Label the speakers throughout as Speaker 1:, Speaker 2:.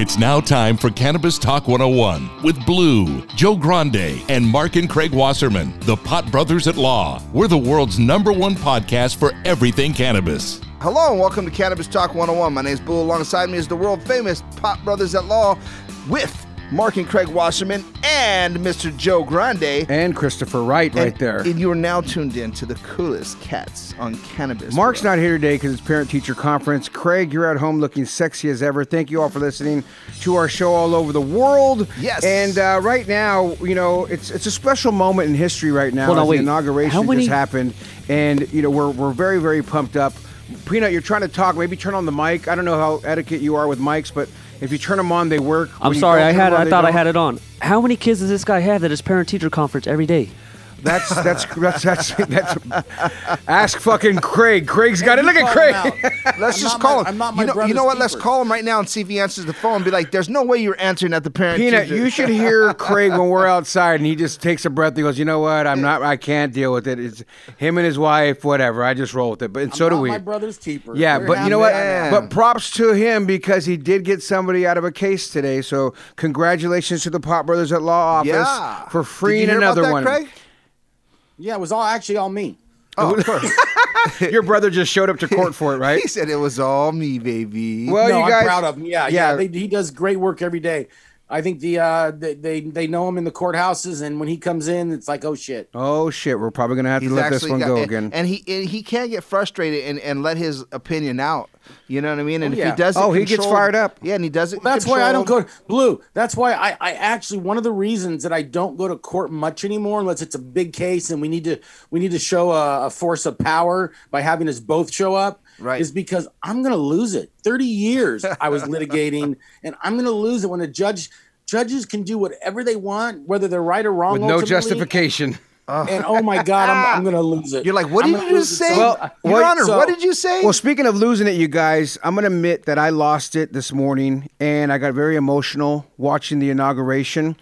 Speaker 1: It's now time for Cannabis Talk 101 with Blue, Joe Grande, and Mark and Craig Wasserman, the Pot Brothers at Law. We're the world's number one podcast for everything cannabis.
Speaker 2: Hello and welcome to Cannabis Talk 101. My name is Blue. Alongside me is the world famous Pot Brothers at Law with Mark and Craig Wasserman and Mr. Joe Grande.
Speaker 3: And Christopher Wright right there.
Speaker 2: And you are now tuned in to the coolest cats on cannabis.
Speaker 3: Mark's
Speaker 2: world.
Speaker 3: not here today because it's parent teacher conference. Craig, you're at home looking sexy as ever. Thank you all for listening to our show all over the world.
Speaker 2: Yes.
Speaker 3: And uh, right now, you know, it's it's a special moment in history right now.
Speaker 4: Hold on, wait.
Speaker 3: The inauguration
Speaker 4: How many-
Speaker 3: just happened, and you know we're we're very very pumped up. Peanut, you're trying to talk. Maybe turn on the mic. I don't know how etiquette you are with mics, but if you turn them on, they work.
Speaker 4: I'm
Speaker 3: When
Speaker 4: sorry, I had
Speaker 3: on,
Speaker 4: I thought I
Speaker 3: don't.
Speaker 4: had it on. How many kids does this guy have at his parent teacher conference every day?
Speaker 3: That's that's that's that's, that's that's ask fucking Craig. Craig's got it. Look at Craig.
Speaker 2: Let's
Speaker 5: I'm
Speaker 2: just call
Speaker 5: my-
Speaker 2: him.
Speaker 5: I'm not my
Speaker 2: you know, you know what? Let's call him right now and see if he answers the phone be like, there's no way you're answering at the parent
Speaker 3: Peanut,
Speaker 2: teacher.
Speaker 3: you should hear Craig when we're outside and he just takes a breath. He goes, "You know what? I'm not. I can't deal with it. It's him and his wife. Whatever. I just roll with it." But and so
Speaker 5: I'm
Speaker 3: do
Speaker 5: not
Speaker 3: we.
Speaker 5: My brother's keeper.
Speaker 3: Yeah,
Speaker 5: We're
Speaker 3: but you know what?
Speaker 2: Man.
Speaker 3: But props to him because he did get somebody out of a case today. So congratulations to the Pot Brothers at Law Office
Speaker 2: Yeah.
Speaker 3: for freeing another one.
Speaker 2: Craig?
Speaker 5: Yeah, it was all actually all me.
Speaker 2: Oh, oh. of course.
Speaker 3: Your brother just showed up to court for it, right?
Speaker 2: He said it was all me, baby.
Speaker 3: Well,
Speaker 5: no,
Speaker 3: you
Speaker 5: I'm
Speaker 3: guys,
Speaker 5: proud of him. Yeah,
Speaker 3: yeah.
Speaker 5: yeah. they, he does great work every day. I think the uh, they, they they know him in the courthouses, and when he comes in, it's like, oh shit.
Speaker 3: Oh shit, we're probably gonna have to let this one
Speaker 2: got-
Speaker 3: go
Speaker 2: and,
Speaker 3: again.
Speaker 2: And he and he can't get frustrated and, and let his opinion out. You know what I mean? And
Speaker 5: Oh,
Speaker 2: if
Speaker 5: yeah.
Speaker 2: he does, it
Speaker 3: Oh, he gets fired up.
Speaker 2: Yeah, and he does it.
Speaker 5: That's why I don't
Speaker 2: controlled.
Speaker 5: go blue. That's why I, I actually one of the reasons that I don't go to court much anymore, unless it's a big case and we need to we need to show a, a force of power by having us both show up.
Speaker 2: Right.
Speaker 5: Is because I'm gonna lose it. Thirty years I was litigating, and I'm gonna lose it when a judge judges can do whatever they want, whether they're right or wrong.
Speaker 3: With no
Speaker 5: ultimately.
Speaker 3: justification.
Speaker 5: And oh my god, I'm, I'm gonna lose it.
Speaker 2: You're like, what
Speaker 5: I'm
Speaker 2: did you just say?
Speaker 3: Well,
Speaker 2: Your
Speaker 3: Wait,
Speaker 2: Honor,
Speaker 5: so-
Speaker 2: what did you say?
Speaker 3: Well, speaking of losing it, you guys, I'm going to admit that I lost it this morning and I got very emotional watching the inauguration.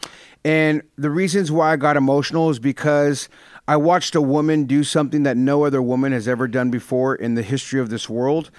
Speaker 3: And the reasons why I got emotional is because I watched a woman do something that no other woman has ever done before in the history of this world.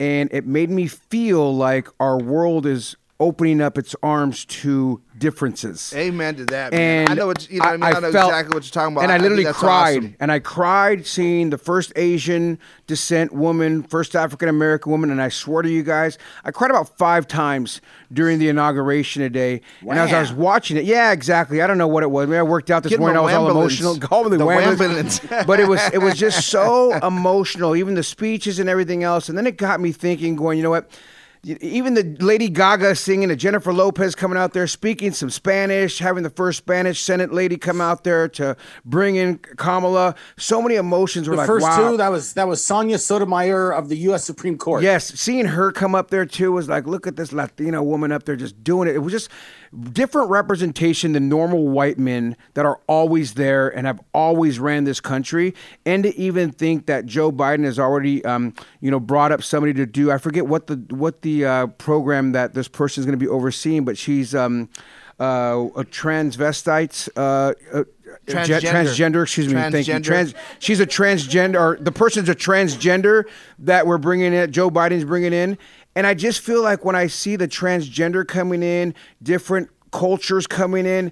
Speaker 3: And it made me feel like our world is opening up its arms to differences.
Speaker 2: Amen to that. Man.
Speaker 3: And
Speaker 2: I know what you know. What I mean, I, know
Speaker 3: felt-
Speaker 2: exactly what you're talking about.
Speaker 3: And I
Speaker 2: think
Speaker 3: literally
Speaker 2: that's
Speaker 3: cried.
Speaker 2: awesome.
Speaker 3: And I cried seeing the first Asian descent woman, first African American woman. And I swear to you guys, I cried about five times during the inauguration today. And as I was watching it, yeah, exactly. I don't know what it was. Maybe I worked out this
Speaker 2: Get
Speaker 3: morning. I was all emotional. Call me the,
Speaker 2: The
Speaker 3: wambulance.
Speaker 2: wambulance.
Speaker 3: but it was it was just so emotional, even the speeches and everything else. And then it got me thinking, going, you know what? Even the Lady Gaga singing, the Jennifer Lopez coming out there speaking some Spanish, having the first Spanish Senate lady come out there to bring in Kamala. So many emotions were
Speaker 5: the
Speaker 3: like,
Speaker 5: first
Speaker 3: wow.
Speaker 5: two that was that was Sonia Sotomayor of the U.S. Supreme Court.
Speaker 3: Yes, seeing her come up there too was like, look at this Latino woman up there just doing it. It was just different representation than normal white men that are always there and have always ran this country. And to even think that Joe Biden has already, um, you know, brought up somebody to do. I forget what the what the uh, program that this person is going to be overseeing, but she's um, uh, a transvestite. Uh, uh,
Speaker 2: Transgender.
Speaker 3: ge- transgender, excuse me. Thank you. Trans, she's a transgender, or the person's a transgender that we're bringing in. Joe Biden's bringing in, and I just feel like when I see the transgender coming in, different cultures coming in.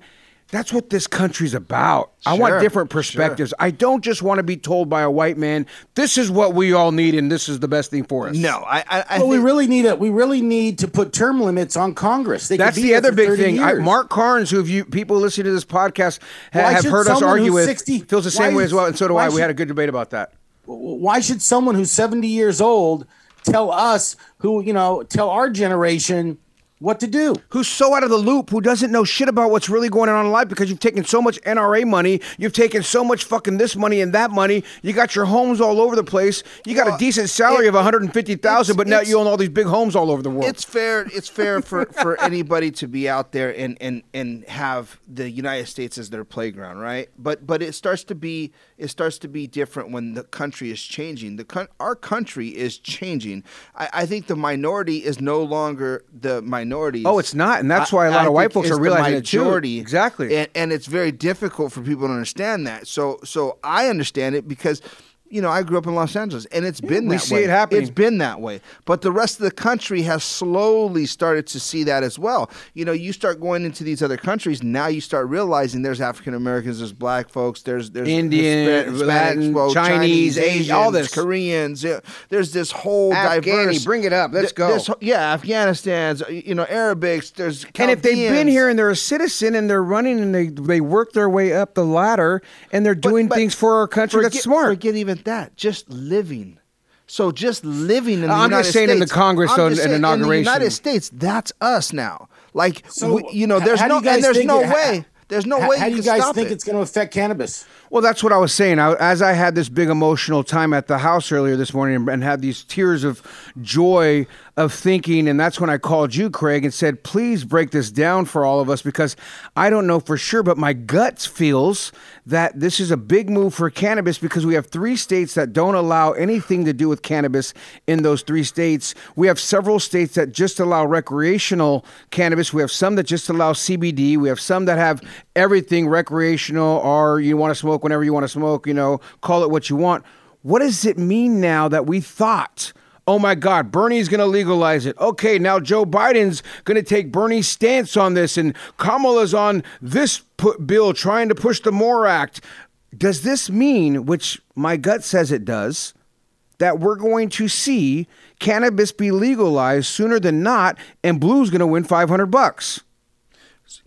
Speaker 3: That's what this country's about. I want different perspectives. I don't just want to be told by a white man, "This is what we all need, and this is the best thing for us."
Speaker 2: No, I, I, I
Speaker 5: Well, we really need it. We really need to put term limits on Congress. They could
Speaker 3: That's
Speaker 5: be
Speaker 3: the other big thing. I. Mark Carnes, who you people listening to this podcast ha-
Speaker 5: Why
Speaker 3: have heard us argue with,
Speaker 5: 60
Speaker 3: feels the same
Speaker 5: why
Speaker 3: way as well, and so do
Speaker 5: why
Speaker 3: I. We had a good debate about that.
Speaker 5: why should someone who's 70 years old tell us who you know tell our generation what to do
Speaker 3: who's so out of the loop, who doesn't know shit about what's really going on in life because you've taken so much NRA money, you've taken so much fucking this money and that money, you got your homes all over the place, you got
Speaker 2: Well,
Speaker 3: a decent salary
Speaker 2: it-
Speaker 3: of 150,000, but now you own all these big homes all over the world.
Speaker 2: it's fair it's fair for, for anybody to be out there and, and, and have the United States as their playground, right? But but it starts to be it starts to be different when the country is changing. The our country is changing. I, I think the minority is no longer the minority.
Speaker 3: Oh, it's not, and that's why a lot
Speaker 2: a
Speaker 3: of white folks are realizing it too. Exactly.
Speaker 2: and, and it's very difficult for people to understand that. So so I understand it because. You know, I grew up in Los Angeles, and it's been that we
Speaker 3: see
Speaker 2: way.
Speaker 3: it happening.
Speaker 2: It's been that way. But the rest of the country has slowly started to see that as well. You know, you start going into these other countries, now you start realizing there's African Americans, there's black folks, there's there's
Speaker 3: Indian,
Speaker 2: Hispa-
Speaker 3: Latin,
Speaker 2: folks,
Speaker 3: Chinese, Asian, all this.
Speaker 2: Koreans. yeah. There's this whole
Speaker 3: Afghani,
Speaker 2: diverse.
Speaker 3: bring it up. Let's
Speaker 2: th-
Speaker 3: go.
Speaker 2: this yeah, Afghanistan's. You know, Arabics. There's
Speaker 3: and if they've been here and they're a citizen and they're running and they they work their way up the ladder and they're
Speaker 2: But-
Speaker 3: doing
Speaker 2: but
Speaker 3: things for our country
Speaker 2: forget,
Speaker 3: that's smart.
Speaker 2: Forget even that. Just living. So just living in the
Speaker 3: I'm
Speaker 2: United
Speaker 3: just saying in the
Speaker 2: States.
Speaker 3: Congress,
Speaker 2: I'm
Speaker 3: though,
Speaker 2: just
Speaker 3: in
Speaker 2: saying,
Speaker 3: inauguration.
Speaker 2: In the United States, that's us now. Like
Speaker 5: So,
Speaker 2: we, you know, there's
Speaker 5: how do
Speaker 2: no
Speaker 5: you guys
Speaker 2: and there's
Speaker 5: think
Speaker 2: no
Speaker 5: it-
Speaker 2: way. There's no
Speaker 5: how,
Speaker 2: way
Speaker 5: how
Speaker 2: you
Speaker 5: do you
Speaker 2: can
Speaker 5: guys
Speaker 2: stop
Speaker 5: think
Speaker 2: it.
Speaker 5: it's going to affect cannabis
Speaker 3: Well, that's what I was saying. I, as I had this big emotional time at the house earlier this morning and, and had these tears of joy of thinking, and that's when I called you, Craig, and said, please break this down for all of us because I don't know for sure, but my gut feels that this is a big move for cannabis because we have three states that don't allow anything to do with cannabis in those three states. We have several states that just allow recreational cannabis. We have some that just allow CBD. We have some that have everything recreational or you want to smoke whenever you want to smoke, you know, call it what you want. What does it mean now that we thought, oh my God, Bernie's going to legalize it? Okay, now Joe Biden's going to take Bernie's stance on this and Kamala's on this bill trying to push the MORE Act. Does this mean, which my gut says it does, that we're going to see cannabis be legalized sooner than not and Blue's going to win 500 bucks?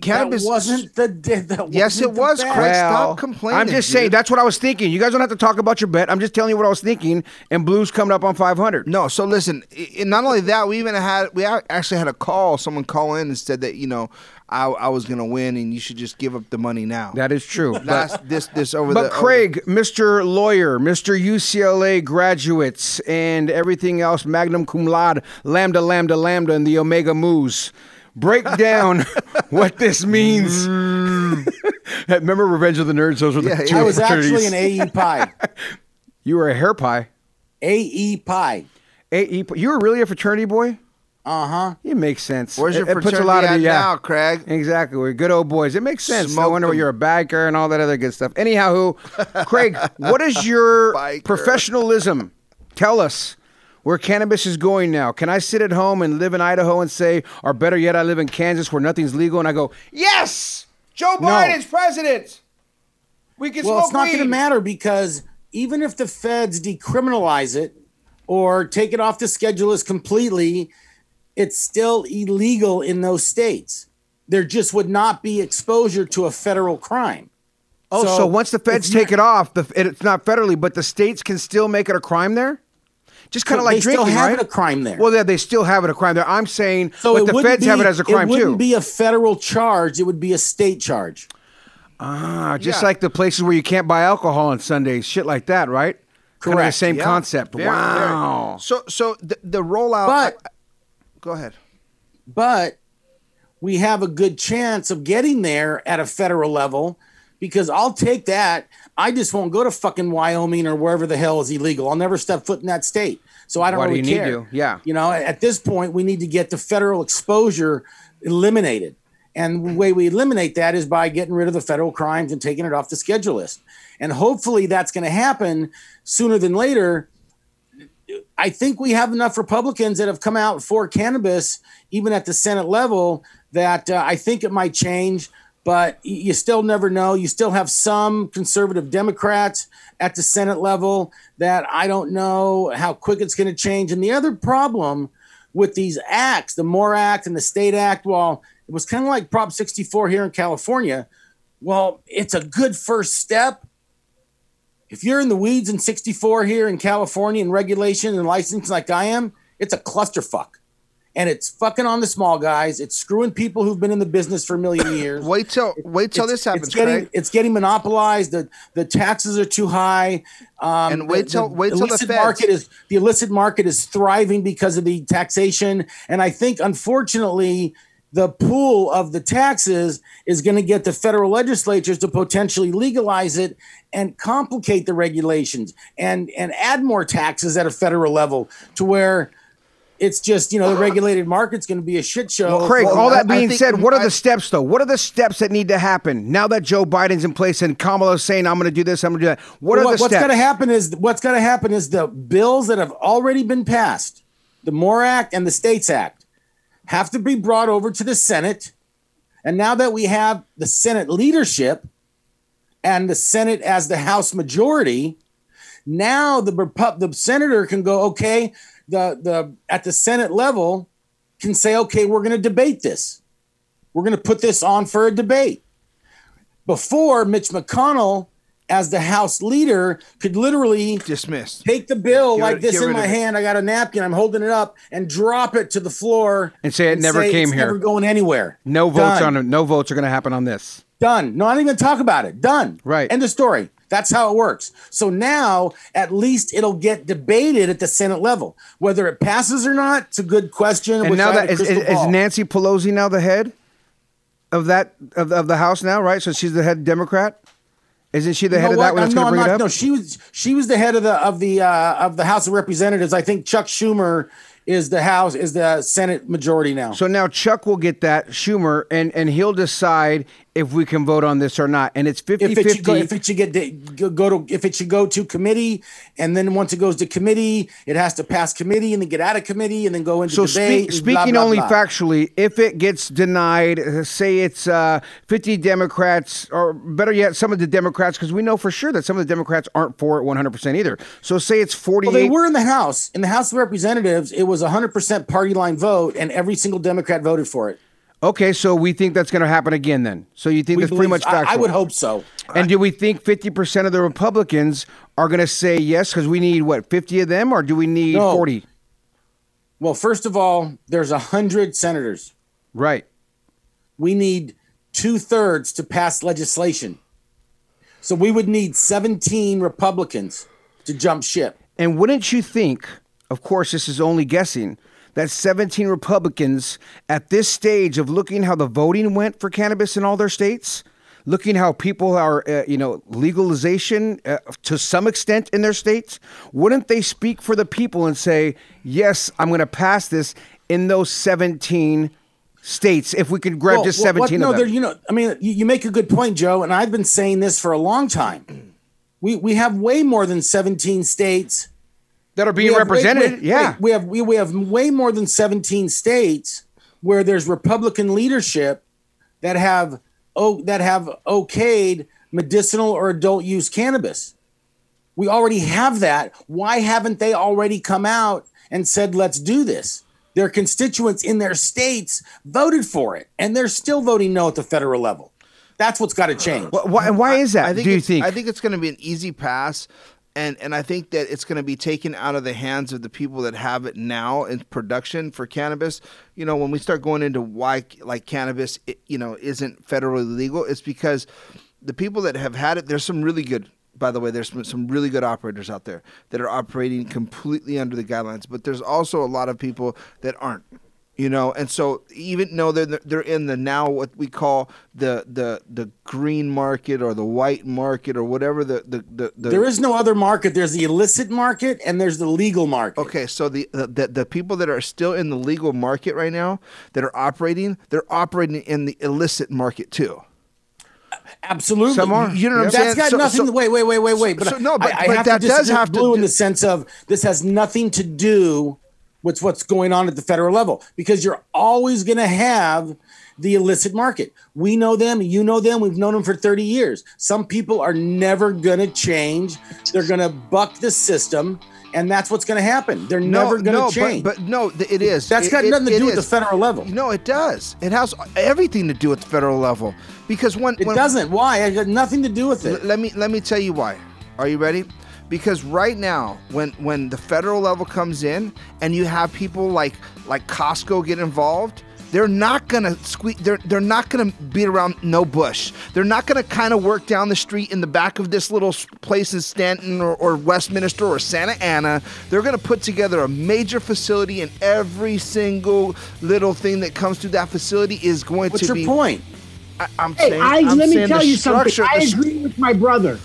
Speaker 2: Cannabis
Speaker 5: that wasn't the that
Speaker 2: Yes,
Speaker 5: wasn't
Speaker 2: it
Speaker 5: the
Speaker 2: was,
Speaker 5: bet.
Speaker 2: Craig. Stop complaining,
Speaker 3: I'm just
Speaker 2: dude.
Speaker 3: saying that's what I was thinking. You guys don't have to talk about your bet. I'm just telling you what I was thinking. And Blue's coming up on 500.
Speaker 2: No, so listen. i- i- not only that, we even had we actually had a call. Someone call in and said that you know I, I was going to win and you should just give up the money now.
Speaker 3: That is true.
Speaker 2: Last this this over
Speaker 3: But
Speaker 2: the
Speaker 3: Craig, Mr. Lawyer, Mr. UCLA graduates, and everything else, magnum cum laude, lambda, lambda, lambda, and the omega moos. Break down what this means. Remember Revenge of the Nerds? Those were the
Speaker 2: Yeah,
Speaker 3: two
Speaker 5: I was actually an AE pie.
Speaker 3: You were a hair pie.
Speaker 5: AE pie.
Speaker 3: AE, you were really a fraternity boy?
Speaker 5: Uh huh.
Speaker 3: It makes sense.
Speaker 2: Where's your
Speaker 3: it, it puts a
Speaker 2: fraternity
Speaker 3: lot of the yeah.
Speaker 2: now, Craig?
Speaker 3: Exactly. We're good old boys. It makes sense. no wonder you're a biker and all that other good stuff. Anyhow, who, Craig, what is your professionalism? Tell us where cannabis is going now. Can I sit at home and live in Idaho and say, or better yet, I live in Kansas where nothing's legal, and I go, yes, Joe
Speaker 5: No.
Speaker 3: Biden's president. We can
Speaker 5: Well,
Speaker 3: smoke
Speaker 5: it's not going to matter because even if the feds decriminalize it or take it off the schedule list completely, it's still illegal in those states. There just would not be exposure to a federal crime.
Speaker 3: Oh, so,
Speaker 5: So
Speaker 3: once the feds take
Speaker 5: not-
Speaker 3: it off, the, it, it's not federally, but the states can still make it a crime there. Just kind of
Speaker 5: They
Speaker 3: like
Speaker 5: still
Speaker 3: drinking,
Speaker 5: have
Speaker 3: right?
Speaker 5: it a crime there.
Speaker 3: Well, yeah, they still have it a crime there. I'm saying,
Speaker 5: So
Speaker 3: but
Speaker 5: it
Speaker 3: the
Speaker 5: wouldn't
Speaker 3: feds
Speaker 5: be,
Speaker 3: have it as a crime
Speaker 5: It wouldn't
Speaker 3: too.
Speaker 5: be a federal charge. It would be a state charge.
Speaker 3: ah, just
Speaker 2: Yeah.
Speaker 3: like the places where you can't buy alcohol on Sundays, shit like that, right? Kind of the
Speaker 5: Correct,
Speaker 3: same
Speaker 2: Yeah,
Speaker 3: concept.
Speaker 2: very,
Speaker 3: wow.
Speaker 2: very. So so the, the rollout.
Speaker 5: But-
Speaker 2: go ahead.
Speaker 5: but we have a good chance of getting there at a federal level because I'll take that. I just won't go to fucking Wyoming or wherever the hell is illegal. I'll never step foot in that state. So I don't
Speaker 3: Why do
Speaker 5: really
Speaker 3: you need
Speaker 5: care.
Speaker 3: to? Yeah.
Speaker 5: You know, at this point, we need to get the federal exposure eliminated. And the way we eliminate that is by getting rid of the federal crimes and taking it off the schedule list. And hopefully that's going to happen sooner than later. I think we have enough Republicans that have come out for cannabis, even at the Senate level, that uh, I think it might change. But you still never know. You still have some conservative Democrats at the Senate level that I don't know how quick it's going to change. And the other problem with these acts, the MORE Act and the State Act, well, it was kind of like Prop 64 here in California. Well, it's a good first step. If you're in the weeds in 64 here in California and regulation and licensing like I am, it's a clusterfuck. And it's fucking on the small guys. It's screwing people who've been in the business for a million years.
Speaker 2: Wait till wait till this happens,
Speaker 5: It's getting,
Speaker 2: Craig.
Speaker 5: it's getting monopolized. The the taxes are too high. Um,
Speaker 2: And wait till-
Speaker 5: the
Speaker 2: wait till the feds-
Speaker 5: market is the illicit market is thriving because of the taxation. And I think unfortunately the pool of the taxes is going to get the federal legislatures to potentially legalize it and complicate the regulations and and add more taxes at a federal level to where it's just you know the regulated market's going to be a shit show.
Speaker 3: Craig,
Speaker 2: Well,
Speaker 3: all that
Speaker 2: I
Speaker 3: being
Speaker 2: think-
Speaker 3: said, what are
Speaker 2: I-
Speaker 3: the steps though? What are the steps that need to happen now that Joe Biden's in place and Kamala's saying, I'm going to do this, I'm going to do that? What are
Speaker 5: What-
Speaker 3: the
Speaker 5: what's
Speaker 3: steps?
Speaker 5: going to happen is what's going to happen is the bills that have already been passed, the MORE Act and the States Act, have to be brought over to the Senate. And now that we have the Senate leadership and the Senate as the House majority, now the the senator can go, okay, the the at the Senate level can say, okay, we're going to debate this. We're going to put this on for a debate before Mitch McConnell, as the House leader, could literally
Speaker 2: dismiss,
Speaker 5: take the bill
Speaker 2: Get
Speaker 5: like this in my hand. I got a napkin. I'm holding it up and drop it to the floor
Speaker 3: And say it never came
Speaker 5: it's
Speaker 3: here.
Speaker 5: Never going anywhere.
Speaker 3: no votes
Speaker 5: Done.
Speaker 3: on it. No votes are going to happen on this.
Speaker 5: Done. Not even talk about it. Done.
Speaker 3: Right.
Speaker 5: End of story. That's how it works. So now, at least it'll get debated at the Senate level. Whether it passes or not, it's a good question.
Speaker 3: And now that is, is, is. Nancy Pelosi now the head of that of, of the House now, right? So she's the head Democrat. Isn't she the
Speaker 5: You
Speaker 3: head of that one
Speaker 5: no,
Speaker 3: going to bring it
Speaker 5: not-
Speaker 3: up?
Speaker 5: No, she was she was the head of the of the uh, of the House of Representatives. I think Chuck Schumer is the House is the Senate majority now.
Speaker 3: So now Chuck will get that Schumer, and and he'll decide if we can vote on this or not. And it's 50
Speaker 5: if it should go, if it should get to, go- to if it should go to committee, and then once it goes to committee, it has to pass committee and then get out of committee and then go into
Speaker 3: So
Speaker 5: debate.
Speaker 3: speak,
Speaker 5: and blah,
Speaker 3: speaking
Speaker 5: blah,
Speaker 3: only
Speaker 5: blah.
Speaker 3: factually, if it gets denied, uh, say it's uh, 50 Democrats, or better yet, some of the Democrats, because we know for sure that some of the Democrats aren't for it 100% either. So say it's 48.
Speaker 5: Well, they were in the House. In the House of Representatives, it was a hundred percent party line vote, and every single Democrat voted for it.
Speaker 3: Okay, so we think that's going to happen again then. So you think
Speaker 5: We
Speaker 3: that's pretty much
Speaker 5: I-
Speaker 3: factual?
Speaker 5: I, would hope so.
Speaker 3: And do we think 50% of the Republicans are going to say yes because we need, what, 50 of them, or do we need
Speaker 5: No.
Speaker 3: 40?
Speaker 5: Well, first of all, there's a hundred senators.
Speaker 3: Right.
Speaker 5: we need two thirds to pass legislation. So we would need 17 Republicans to jump ship.
Speaker 3: And wouldn't you think, of course, this is only guessing, that 17 Republicans at this stage of looking how the voting went for cannabis in all their states, looking how people are, uh, you know, legalization uh, to some extent in their states, wouldn't they speak for the people and say, yes, I'm going to pass this in those 17 states if we could grab
Speaker 5: Well,
Speaker 3: just
Speaker 5: what-
Speaker 3: 17
Speaker 5: what- no,
Speaker 3: of them?
Speaker 5: you know, I mean, you, you make a good point, Joe, and I've been saying this for a long time. We we have way more than 17 states
Speaker 3: that are being
Speaker 5: we have way-
Speaker 3: represented.
Speaker 5: wait,
Speaker 3: yeah.
Speaker 5: wait, we have we, we have way more than 17 states where there's Republican leadership that have oh that have okayed medicinal or adult use cannabis. We already have that. Why haven't they already come out and said let's do this? Their constituents in their states voted for it, and they're still voting no at the federal level. That's what's got to change.
Speaker 3: Why, why is that?
Speaker 2: I think
Speaker 3: do you think?
Speaker 2: I think it's going to be an easy pass, and and I think that it's going to be taken out of the hands of the people that have it now in production for cannabis. You know, when we start going into why like cannabis, it, you know, isn't federally legal, it's because the people that have had it. There's some really good. By the way, there's some, some really good operators out there that are operating completely under the guidelines, but there's also a lot of people that aren't You know, and so even though they're they're in the now what we call the the the green market or the white market or whatever the the, the, the
Speaker 5: There is no other market. There's the illicit market and there's the legal market.
Speaker 2: Okay, so the, the the people that are still in the legal market right now that are operating, they're operating in the illicit market too.
Speaker 5: Absolutely.
Speaker 2: Some are. You know what I'm
Speaker 5: That's
Speaker 2: saying?
Speaker 5: got
Speaker 2: So-
Speaker 5: nothing.
Speaker 2: so-
Speaker 5: wait, wait, wait, wait, wait. But,
Speaker 2: so- no, but-
Speaker 5: I, I
Speaker 2: but
Speaker 5: have
Speaker 2: that
Speaker 5: to
Speaker 2: does have to
Speaker 5: Blue in the sense of this has nothing to do with what's going on at the federal level because you're always going to have the illicit market. We know them. You know them. We've known them for 30 years. Some people are never going to change. They're going to buck the system. And that's what's going to happen. They're
Speaker 2: No,
Speaker 5: never going to
Speaker 2: no,
Speaker 5: change.
Speaker 2: But, but no, it is.
Speaker 5: That's
Speaker 2: It-
Speaker 5: got
Speaker 2: it-
Speaker 5: nothing to do with the federal level.
Speaker 2: No, it does. It has everything to do with the federal level because when
Speaker 5: it
Speaker 2: when,
Speaker 5: doesn't. Why? It got nothing to do with
Speaker 2: L-
Speaker 5: it.
Speaker 2: let me let me tell you why. Are you ready? Because right now, when when the federal level comes in and you have people like like Costco get involved, they're not gonna squeak. They're they're not gonna beat around no bush. They're not gonna kind of work down the street in the back of this little place in Stanton or, or Westminster or Santa Ana. They're gonna put together a major facility, and every single little thing that comes through that facility is going
Speaker 5: What's
Speaker 2: to
Speaker 5: your
Speaker 2: be.
Speaker 5: point?
Speaker 2: I, I'm
Speaker 6: Hey,
Speaker 2: saying.
Speaker 6: I,
Speaker 2: I'm
Speaker 6: let me tell
Speaker 2: the
Speaker 6: you something. I agree with my brother.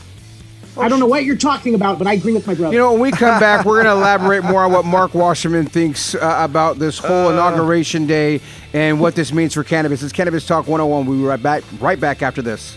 Speaker 6: I don't know what you're talking about, but I agree with my brother.
Speaker 3: You know, when we come back, we're going to elaborate more on what Mark Wasserman thinks uh, about this whole inauguration day and what this means for cannabis. It's Cannabis Talk 101. We'll be right back, right back after this.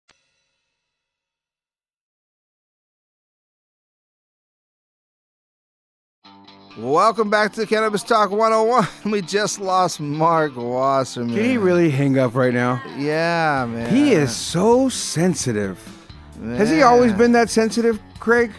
Speaker 2: Welcome back to Cannabis Talk 101. We just lost Mark Wasserman.
Speaker 3: Can he really hang up right now?
Speaker 2: Yeah, man.
Speaker 3: He is so sensitive. Has he always been that sensitive, Craig?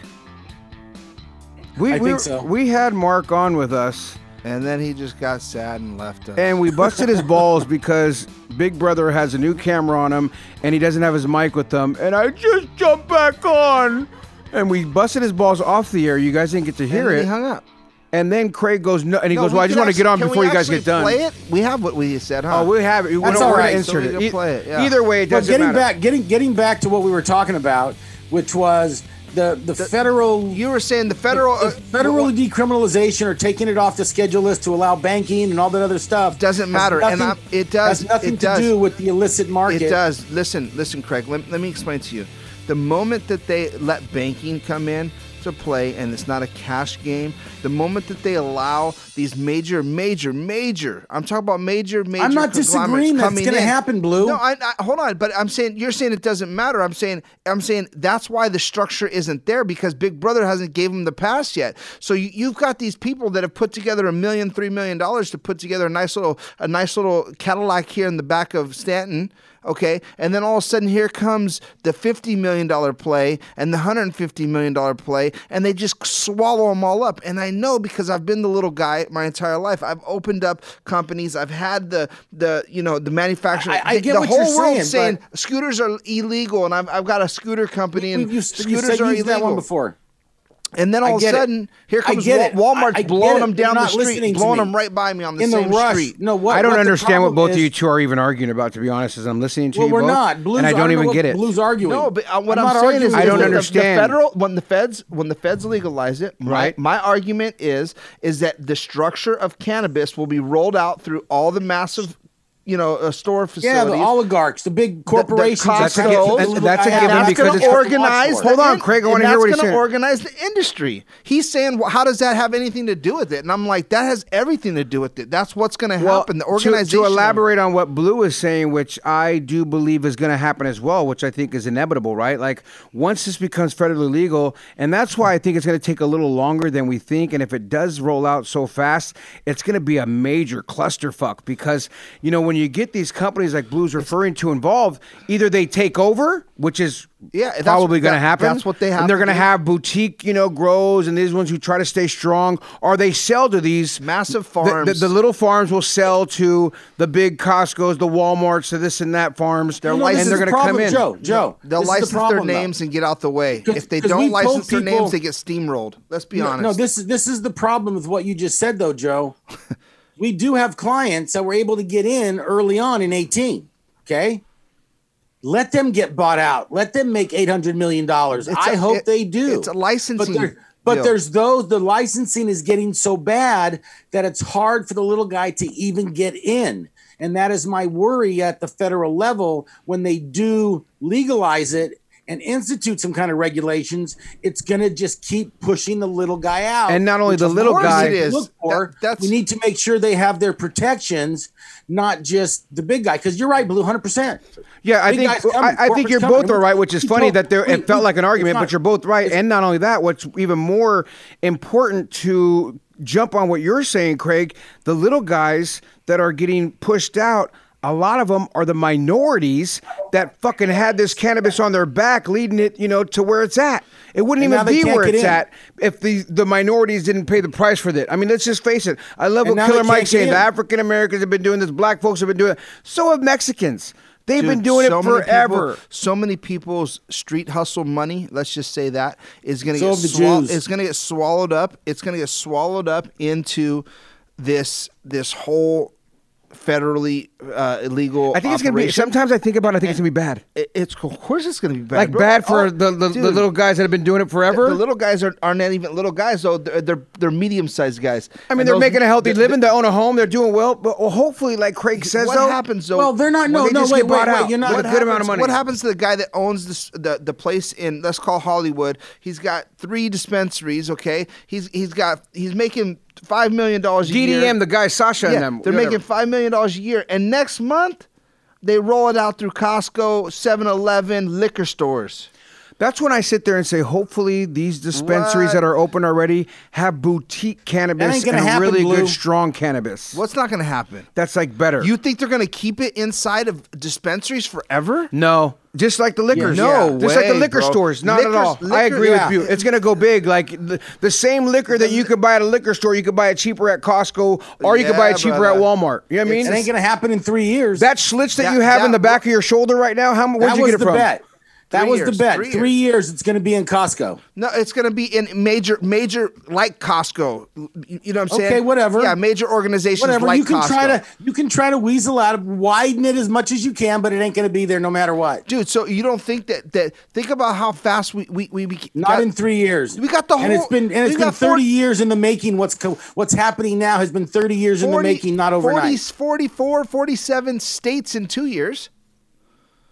Speaker 3: We,
Speaker 5: I
Speaker 3: we,
Speaker 5: think so.
Speaker 3: we had Mark on with us,
Speaker 2: And then he just got sad and left us.
Speaker 3: And we busted his balls because Big Brother has a new camera on him and he doesn't have his mic with him. And I just jumped back on. And we busted his balls off the air. You guys didn't get to hear
Speaker 2: And
Speaker 3: it.
Speaker 2: he hung up.
Speaker 3: And then Craig goes, no, and he
Speaker 2: No,
Speaker 3: goes, well, I just want to get on before you guys get done.
Speaker 2: Play it. We have what we said, huh?
Speaker 3: Oh, we have it. We
Speaker 5: That's
Speaker 3: don't
Speaker 5: all
Speaker 3: want to insert
Speaker 2: So
Speaker 3: it.
Speaker 2: Play it, yeah.
Speaker 3: Either way, it doesn't
Speaker 5: getting
Speaker 3: matter.
Speaker 5: back, getting getting back to what we were talking about, which was the the, federal
Speaker 2: You were saying the federal
Speaker 5: the
Speaker 2: uh,
Speaker 5: federal decriminalization or taking it off the schedule list to allow banking and all that other stuff
Speaker 2: Doesn't
Speaker 5: has
Speaker 2: matter, and I'm- it does-
Speaker 5: has nothing
Speaker 2: it
Speaker 5: to do with the illicit market.
Speaker 2: It does. Listen, listen, Craig. Let, let me explain to you. The moment that they let banking come in to play, and it's not a cash game, the moment that they allow these major, major, major, I'm talking about major, major.
Speaker 5: I'm not disagreeing that's
Speaker 2: coming
Speaker 5: gonna happen, Blue.
Speaker 2: No, I, I, hold on, but I'm saying you're saying it doesn't matter. I'm saying I'm saying that's why the structure isn't there because Big Brother hasn't gave them the pass yet. So you, you've got these people that have put together a million, three million dollars to put together a nice little, a nice little Cadillac here in the back of Stanton. Okay, and then all of a sudden here comes the fifty million dollar play and the hundred and fifty million dollar play, and they just swallow them all up. And I know because I've been the little guy my entire life. I've opened up companies. I've had the the you know the manufacturer.
Speaker 5: I- I
Speaker 2: the,
Speaker 5: get
Speaker 2: the
Speaker 5: what
Speaker 2: whole
Speaker 5: you're
Speaker 2: world
Speaker 5: saying, but-
Speaker 2: scooters are illegal, and I've, I've got a scooter company, and
Speaker 5: used, you
Speaker 2: scooters
Speaker 5: said
Speaker 2: are illegal.
Speaker 5: that one before.
Speaker 2: And then all of a
Speaker 5: get it.
Speaker 2: sudden, here comes. Walmart's
Speaker 5: I- I
Speaker 2: blowing them down the street, blowing them right by me on the
Speaker 5: In
Speaker 2: same
Speaker 5: the rush.
Speaker 2: street.
Speaker 5: No, what
Speaker 3: I don't
Speaker 5: what
Speaker 3: understand what both of you two are even arguing about, to be honest, as I'm listening to
Speaker 5: Well,
Speaker 3: you
Speaker 5: we're
Speaker 3: both,
Speaker 5: not. Blues,
Speaker 3: and I don't even get it.
Speaker 5: Blues arguing.
Speaker 2: No, but uh, what I'm,
Speaker 5: not
Speaker 2: saying is,
Speaker 3: I don't
Speaker 5: you.
Speaker 2: the- the-
Speaker 3: understand.
Speaker 2: The federal when the feds when the feds legalize it, my,
Speaker 3: Right.
Speaker 2: My argument is is that the structure of cannabis will be rolled out through all the massive, you know, a store facility.
Speaker 5: Yeah, the oligarchs, the big corporations.
Speaker 3: That's a
Speaker 5: that
Speaker 3: given-
Speaker 5: those
Speaker 3: that's- that's a given
Speaker 2: that's
Speaker 3: because
Speaker 2: going
Speaker 3: it's
Speaker 2: to organize.
Speaker 3: Hold on,
Speaker 2: in-
Speaker 3: Craig, I wanna hear what he's
Speaker 2: gonna
Speaker 3: saying.
Speaker 2: organize the industry. He's saying, well, how does that have anything to do with it? And I'm like, that has everything to do with it. That's what's going to happen. The
Speaker 3: to-
Speaker 2: organization.
Speaker 3: To, elaborate on what Blue is saying, which I do believe is going to happen as well, which I think is inevitable, right? Like once this becomes federally legal, and that's why I think it's going to take a little longer than we think. And if it does roll out so fast, it's going to be a major clusterfuck because you know when you get these companies like Blue's referring to involved, either they take over, which is
Speaker 2: Yeah, that's-
Speaker 3: probably going to
Speaker 2: that-
Speaker 3: happen.
Speaker 2: that's what they have
Speaker 3: And they're
Speaker 2: to
Speaker 3: going to have boutique, you know, grows, and these ones who try to stay strong, or they sell to these
Speaker 2: Massive
Speaker 3: the- the-
Speaker 2: farms.
Speaker 3: the little farms will sell to the big Costco's, the Walmarts, to this and that farms.
Speaker 2: They're
Speaker 5: You know,
Speaker 3: and they're going to come in.
Speaker 5: Joe. Joe,
Speaker 2: They'll
Speaker 5: this is the
Speaker 2: license their
Speaker 5: problem, though.
Speaker 2: names and get out the way. If they don't
Speaker 5: we've
Speaker 2: license their
Speaker 5: people-
Speaker 2: names, they get steamrolled. Let's be
Speaker 5: No,
Speaker 2: honest.
Speaker 5: No, this is this is the problem with what you just said, though, Joe. we do have clients that were able to get in early on in 18. Okay. Let them get bought out. Let them make eight hundred million dollars.
Speaker 2: It's
Speaker 5: I
Speaker 2: a-
Speaker 5: hope
Speaker 2: it-
Speaker 5: they do.
Speaker 2: it's a licensing
Speaker 5: But, but
Speaker 2: deal.
Speaker 5: there's those. The licensing is getting so bad that it's hard for the little guy to even get in, and that is my worry at the federal level when they do legalize it and institute some kind of regulations. It's going to just keep pushing the little guy out.
Speaker 3: And not only the little guy-
Speaker 5: we
Speaker 2: It is.
Speaker 5: Look for.
Speaker 2: That- that's-
Speaker 5: we need to make sure they have their protections, not just the big guy. Because you're right, Blue, hundred percent.
Speaker 3: Yeah, I
Speaker 5: Big
Speaker 3: think
Speaker 5: coming,
Speaker 3: I, I think you're
Speaker 5: coming.
Speaker 3: both are right, which is funny
Speaker 5: told-
Speaker 3: that there
Speaker 5: we-
Speaker 3: it felt
Speaker 5: we-
Speaker 3: like an argument,
Speaker 5: not-
Speaker 3: but you're both right. And not only that, what's even more important to jump on what you're saying, Craig, the little guys that are getting pushed out. A lot of them are the minorities that fucking had this cannabis on their back, leading it, you know, to where it's at. It wouldn't
Speaker 5: And
Speaker 3: even be where it's
Speaker 5: in.
Speaker 3: at if the the minorities didn't pay the price for it. I mean, let's just face it. I love
Speaker 5: And
Speaker 3: what Killer
Speaker 5: can't
Speaker 3: Mike's saying. The African Americans have been doing this. Black folks have been doing it. So have Mexicans. They've
Speaker 2: Dude,
Speaker 3: been doing
Speaker 2: so
Speaker 3: it
Speaker 2: many
Speaker 3: forever.
Speaker 2: people- so many people's street hustle money, let's just say that, is going to
Speaker 5: So
Speaker 2: get
Speaker 5: have the
Speaker 2: swall-
Speaker 5: Jews.
Speaker 2: it's going to get swallowed up. It's going to get swallowed up into this this whole federally uh, illegal.
Speaker 3: I think it's gonna be.
Speaker 2: operation.
Speaker 3: Sometimes I think about. it, I think it's gonna be bad.
Speaker 2: It- it's of course it's going to be bad.
Speaker 3: Like
Speaker 2: bro.
Speaker 3: bad for
Speaker 2: Oh,
Speaker 3: the, the, the little guys that have been doing it forever.
Speaker 2: The little guys are, are not even little guys though. They're they're, they're medium sized guys.
Speaker 3: I mean,
Speaker 2: And
Speaker 3: they're
Speaker 2: those-
Speaker 3: making a healthy
Speaker 2: the-
Speaker 3: living. They own a home. They're doing well. But well, hopefully, like Craig says,
Speaker 2: what
Speaker 3: though,
Speaker 2: happens though?
Speaker 5: Well, they're not. No,
Speaker 3: they
Speaker 5: no,
Speaker 3: just
Speaker 5: wait,
Speaker 3: get
Speaker 5: wait,
Speaker 3: bought
Speaker 5: wait.
Speaker 3: out
Speaker 5: You're not.
Speaker 3: with a good amount of
Speaker 2: happens-
Speaker 3: money.
Speaker 2: What happens to the guy that owns this, the the place in let's call Hollywood? He's got three dispensaries. Okay, he's he's got he's making five million dollars a year.
Speaker 3: DDM, the guy Sasha
Speaker 2: yeah,
Speaker 3: and them.
Speaker 2: they're
Speaker 3: whatever.
Speaker 2: making five million dollars a year, and next month they roll it out through Costco, 7-Eleven, liquor stores.
Speaker 3: That's when I sit there and say, hopefully these dispensaries
Speaker 2: What?
Speaker 3: that are open already have boutique cannabis and
Speaker 5: happen,
Speaker 3: really
Speaker 5: Blue.
Speaker 3: good strong cannabis.
Speaker 2: What's not going to happen?
Speaker 3: That's like better.
Speaker 2: You think they're going to keep it inside of dispensaries forever?
Speaker 3: no, just like the liquors.
Speaker 2: no
Speaker 3: just like the liquor
Speaker 2: bro.
Speaker 3: stores. Not
Speaker 2: Liquors-
Speaker 3: at all. I agree
Speaker 5: yeah.
Speaker 3: with you. It's gonna go big. Like the, the same liquor that you could buy at a liquor store, you could buy it cheaper at Costco, or you could buy it cheaper
Speaker 2: brother.
Speaker 3: at Walmart. You know what I mean?
Speaker 5: It ain't gonna happen in three years.
Speaker 3: that slits that,
Speaker 2: That-
Speaker 3: you have in the back of your shoulder right now. How? Much
Speaker 5: where'd
Speaker 3: you get it from?
Speaker 5: bet. That was
Speaker 2: years,
Speaker 5: the bet.
Speaker 2: three
Speaker 5: Three,
Speaker 2: years.
Speaker 5: years. it's going to be in Costco.
Speaker 2: No, it's going to be in major, major like Costco. You you know what I'm saying?
Speaker 5: Okay, whatever.
Speaker 2: Yeah, major organizations
Speaker 5: Whatever
Speaker 2: like
Speaker 5: you can
Speaker 2: Costco.
Speaker 5: try to you can try to weasel out, widen it as much as you can, but it ain't going to be there no matter what.
Speaker 2: Dude, so you don't think that that think about how fast we we we, we
Speaker 5: Not
Speaker 2: got-
Speaker 5: in three years.
Speaker 2: We got the whole
Speaker 5: and it's been and it's been thirty
Speaker 2: 40
Speaker 5: years in the making. What's co- what's happening now has been thirty years in the making, not overnight.
Speaker 2: 40, 44, 47 states in two years.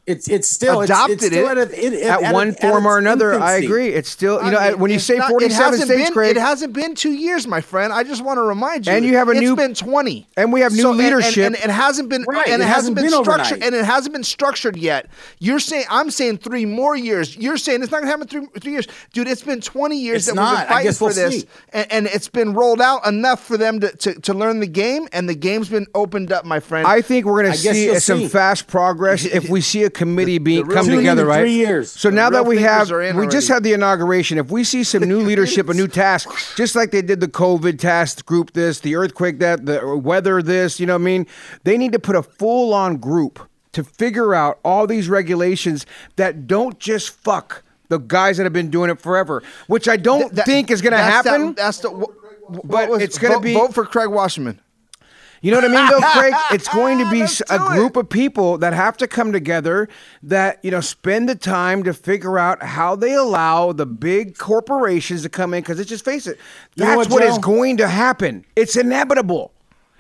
Speaker 5: It's it's still
Speaker 2: Adopted
Speaker 5: it's, it's still
Speaker 2: it.
Speaker 5: At, a, it,
Speaker 3: At,
Speaker 5: at
Speaker 3: one
Speaker 5: a- at
Speaker 3: form or
Speaker 5: its
Speaker 3: another, I agree. It's still, you know,
Speaker 2: mean,
Speaker 3: when you say
Speaker 2: not-
Speaker 3: 47 states,
Speaker 2: been,
Speaker 3: Craig,
Speaker 2: It hasn't been two years, my friend. I just want to remind you.
Speaker 3: And you have a
Speaker 2: It's
Speaker 3: new-
Speaker 2: been twenty,
Speaker 3: and we have new
Speaker 2: and- and-
Speaker 3: leadership.
Speaker 2: and, it hasn't been
Speaker 5: Right,
Speaker 2: and it,
Speaker 5: it
Speaker 2: hasn't
Speaker 5: hasn't
Speaker 2: been,
Speaker 5: been
Speaker 2: structured,
Speaker 5: overnight.
Speaker 2: and it hasn't been structured yet. You're saying I'm saying three more years. You're saying it's not gonna happen three three years, dude. It's been twenty years
Speaker 5: It's
Speaker 2: that we've
Speaker 5: not.
Speaker 2: been
Speaker 5: I
Speaker 2: fighting
Speaker 5: guess
Speaker 2: for
Speaker 5: we'll
Speaker 2: this, and, and it's been rolled out enough for them to, to, to learn the game, and the game's been opened up, my friend.
Speaker 3: I think we're
Speaker 5: gonna
Speaker 3: see some fast progress if we see a committee being come
Speaker 5: Two,
Speaker 3: together, right?
Speaker 5: three years.
Speaker 3: So
Speaker 2: The
Speaker 3: now that we have, we just had the inauguration. If we see some new leadership, a new task, just like they did the COVID task group, this, the earthquake, that, the weather, this, you know what I mean? They need to put a full on group to figure out all these regulations that don't just fuck the guys that have been doing it forever, which I don't
Speaker 2: That-
Speaker 3: think is going to happen.
Speaker 2: That, that's the. wh-
Speaker 3: But
Speaker 2: was-
Speaker 3: it's gonna be-
Speaker 2: vote for Craig Wasserman.
Speaker 3: You know what I mean, though, Craig? It's going to be
Speaker 2: Let's
Speaker 3: s- a
Speaker 2: do it.
Speaker 3: group of people that have to come together that, you know, spend the time to figure out how they allow the big corporations to come in. Because let's just face it,
Speaker 5: You know
Speaker 3: that's
Speaker 5: what,
Speaker 3: what is going to happen. It's inevitable.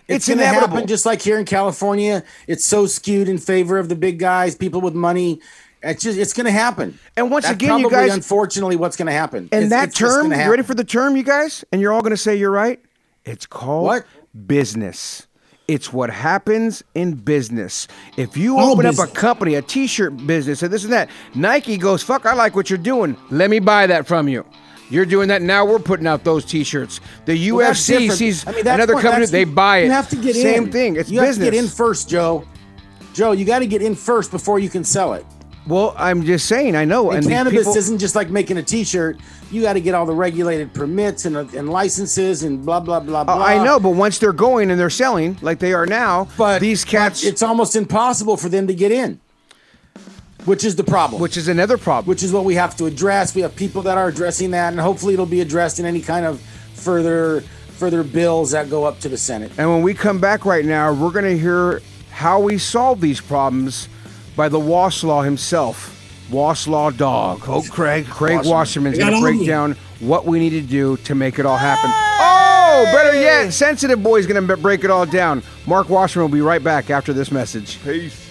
Speaker 5: It's,
Speaker 3: It's,
Speaker 5: going to
Speaker 3: inevitable.
Speaker 5: happen just like here in California. It's so skewed in favor of the big guys, people with money. It's just it's going to happen.
Speaker 3: And once
Speaker 5: That's
Speaker 3: again, you guys-
Speaker 5: unfortunately, what's going to happen?
Speaker 3: and
Speaker 5: It's-
Speaker 3: that
Speaker 5: it's
Speaker 3: term, you ready for the term, you guys? And you're all going to say you're right. It's called
Speaker 5: What?
Speaker 3: business. It's what happens in business. If you
Speaker 6: All
Speaker 3: open up a company, a t-shirt business, and this and that, Nike goes, "Fuck, I like what you're doing. Let me buy that from you." You're doing that now. We're putting out those T-shirts. The
Speaker 5: Well,
Speaker 3: UFC sees
Speaker 5: I mean,
Speaker 3: another
Speaker 5: what-
Speaker 3: company, they buy it.
Speaker 5: You have to get in.
Speaker 3: Same thing. It's
Speaker 5: you
Speaker 3: business.
Speaker 5: have to get in first, Joe. Joe, you got to get in first before you can sell it.
Speaker 3: Well, I'm just saying. I know.
Speaker 5: And,
Speaker 3: and
Speaker 5: cannabis
Speaker 3: people,
Speaker 5: isn't just like making a T-shirt. You got to get all the regulated permits and, and licenses and blah blah blah blah.
Speaker 3: Uh, I know, but once they're going and they're selling like they are now,
Speaker 5: but
Speaker 3: these cats,
Speaker 5: but it's almost impossible for them to get in, which is the problem.
Speaker 3: which is another problem.
Speaker 5: which is what we have to address. We have people that are addressing that, and hopefully it'll be addressed in any kind of further further bills that go up to the Senate.
Speaker 3: And when we come back right now, we're going to hear how we solve these problems by the Waslaw himself, Waslaw Dog. Oh, Craig. Craig Wasserman's going to break
Speaker 6: on
Speaker 3: down what we need to do to make it all happen. Oh, better yet, Sensitive Boy's going to break it all down. Mark Wasserman will be right back after this message.
Speaker 2: Peace.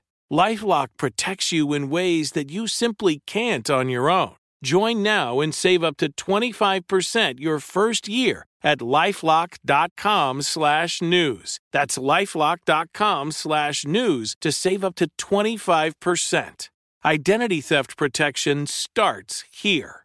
Speaker 7: Lifelock protects you in ways that you simply can't on your own. Join now and save up to 25% your first year at lifelock.com slash news. That's lifelock.com slash news to save up to 25%. Identity theft protection starts here.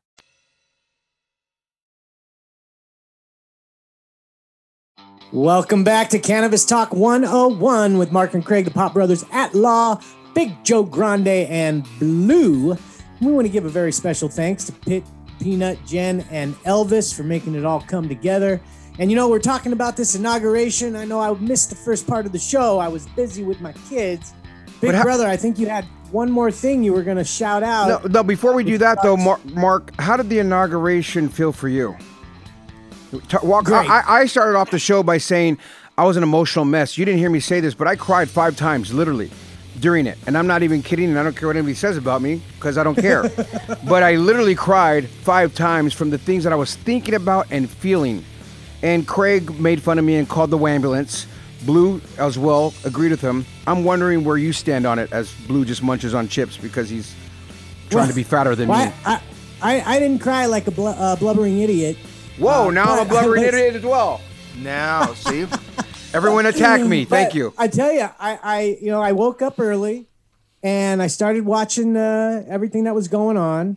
Speaker 6: Welcome back to Cannabis Talk 101 with Mark and Craig, the Pot Brothers at Law, Big Joe Grande, and Blue. We want to give a very special thanks to Pit, Peanut, Jen, and Elvis for making it all come together. And you know, we're talking about this inauguration. I know I missed the first part of the show. I was busy with my kids. Big
Speaker 3: how-
Speaker 6: brother, I think you had one more thing you were going to shout out.
Speaker 3: No, no. Before we do that, though, Mark, Mark, how did the inauguration feel for you? Walk. I, I started off the show by saying I was an emotional mess. You didn't hear me say this, but I cried five times, literally, during it. And I'm not even kidding. And I don't care what anybody says about me because I don't care. but I literally cried five times from the things that I was thinking about and feeling. And Craig made fun of me and called the ambulance. Blue as well agreed with him. I'm wondering where you stand on it as Blue just munches on chips because he's trying to be fatter than
Speaker 6: Well,
Speaker 3: me.
Speaker 6: I, I, I didn't cry like a bl- uh, blubbering idiot.
Speaker 3: Whoa,
Speaker 6: Uh,
Speaker 3: now I'm a blubbering
Speaker 6: was-
Speaker 3: idiot as well.
Speaker 2: Now, see,
Speaker 3: Everyone attack me. Thank you.
Speaker 6: I tell you, I, I, you know, I woke up early, and I started watching uh, everything that was going on,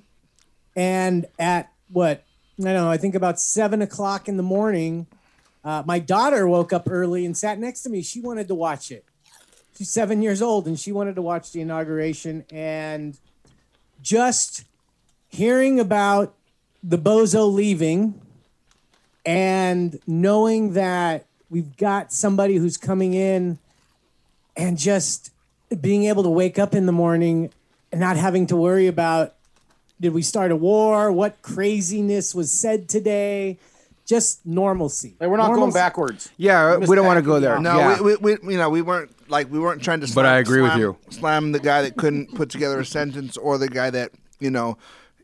Speaker 6: and at what I don't know, I think about seven o'clock in the morning, uh, my daughter woke up early and sat next to me. She wanted to watch it. She's seven years old, and she wanted to watch the inauguration, and just hearing about the bozo leaving and knowing that we've got somebody who's coming in and just being able to wake up in the morning and not having to worry about did we start a war what craziness was said today just normalcy
Speaker 5: Like, we're not going backwards.
Speaker 3: Yeah, we don't want to go there.
Speaker 2: no,
Speaker 3: yeah.
Speaker 2: we, we, we, you know, we weren't like we weren't trying to. Slam,
Speaker 3: But I agree with you.
Speaker 2: Slam the guy that couldn't put together a sentence, or the guy that you know,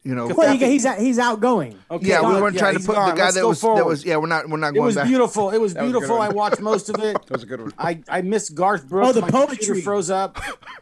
Speaker 2: you know.
Speaker 6: well he, he's he's outgoing
Speaker 5: Okay,
Speaker 2: yeah, we weren't
Speaker 5: Yeah,
Speaker 2: trying to put
Speaker 5: gone.
Speaker 2: the guy
Speaker 5: Let's
Speaker 2: that
Speaker 5: go
Speaker 2: was that was. Yeah, we're not we're not
Speaker 5: It
Speaker 2: going
Speaker 5: was
Speaker 2: back.
Speaker 5: beautiful. It was
Speaker 3: was a good
Speaker 5: beautiful.
Speaker 3: one.
Speaker 5: I watched most of it. that
Speaker 3: was a good one.
Speaker 5: I, I missed Garth Brooks.
Speaker 6: Oh, the
Speaker 5: My
Speaker 6: poetry.
Speaker 5: froze up.